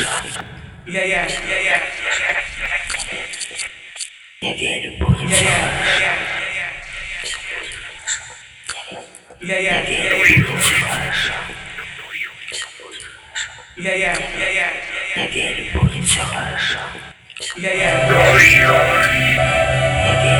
Ja, ja, ja, ja. Heb jij de boete Ja, ja, ja, ja. Ja, ja, ja, ja. Ja, ja, ja, ja. Heb jij de boete Ja, ja. Ja, ja.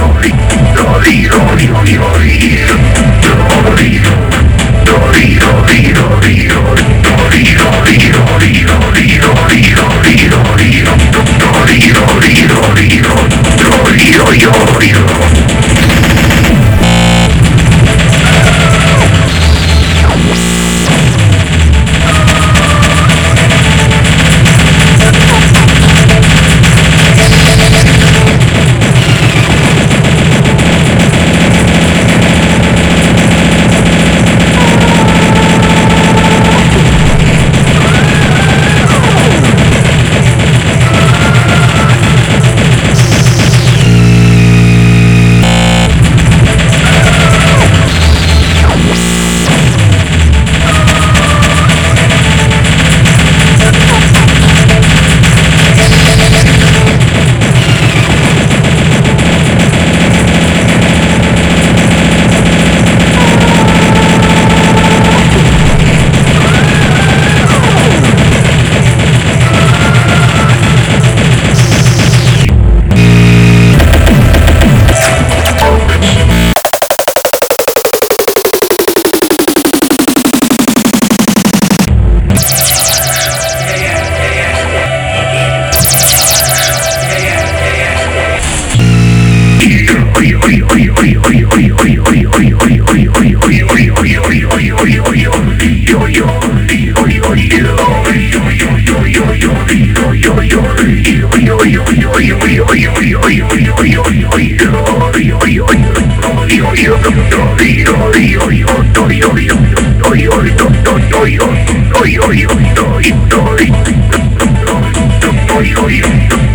Dori, Dori, Dori, Dori, Dori, Dori, Dori, Dori, Dori, Dori, Dori, Dori,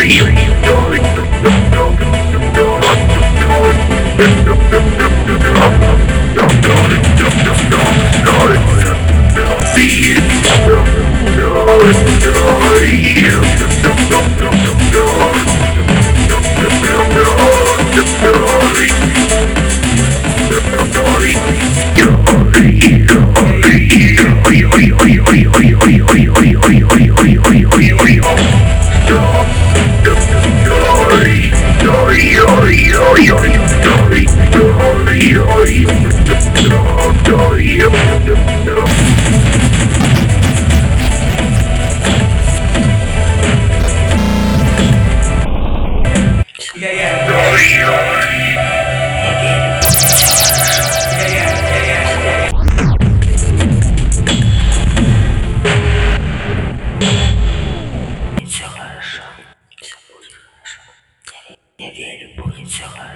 See you.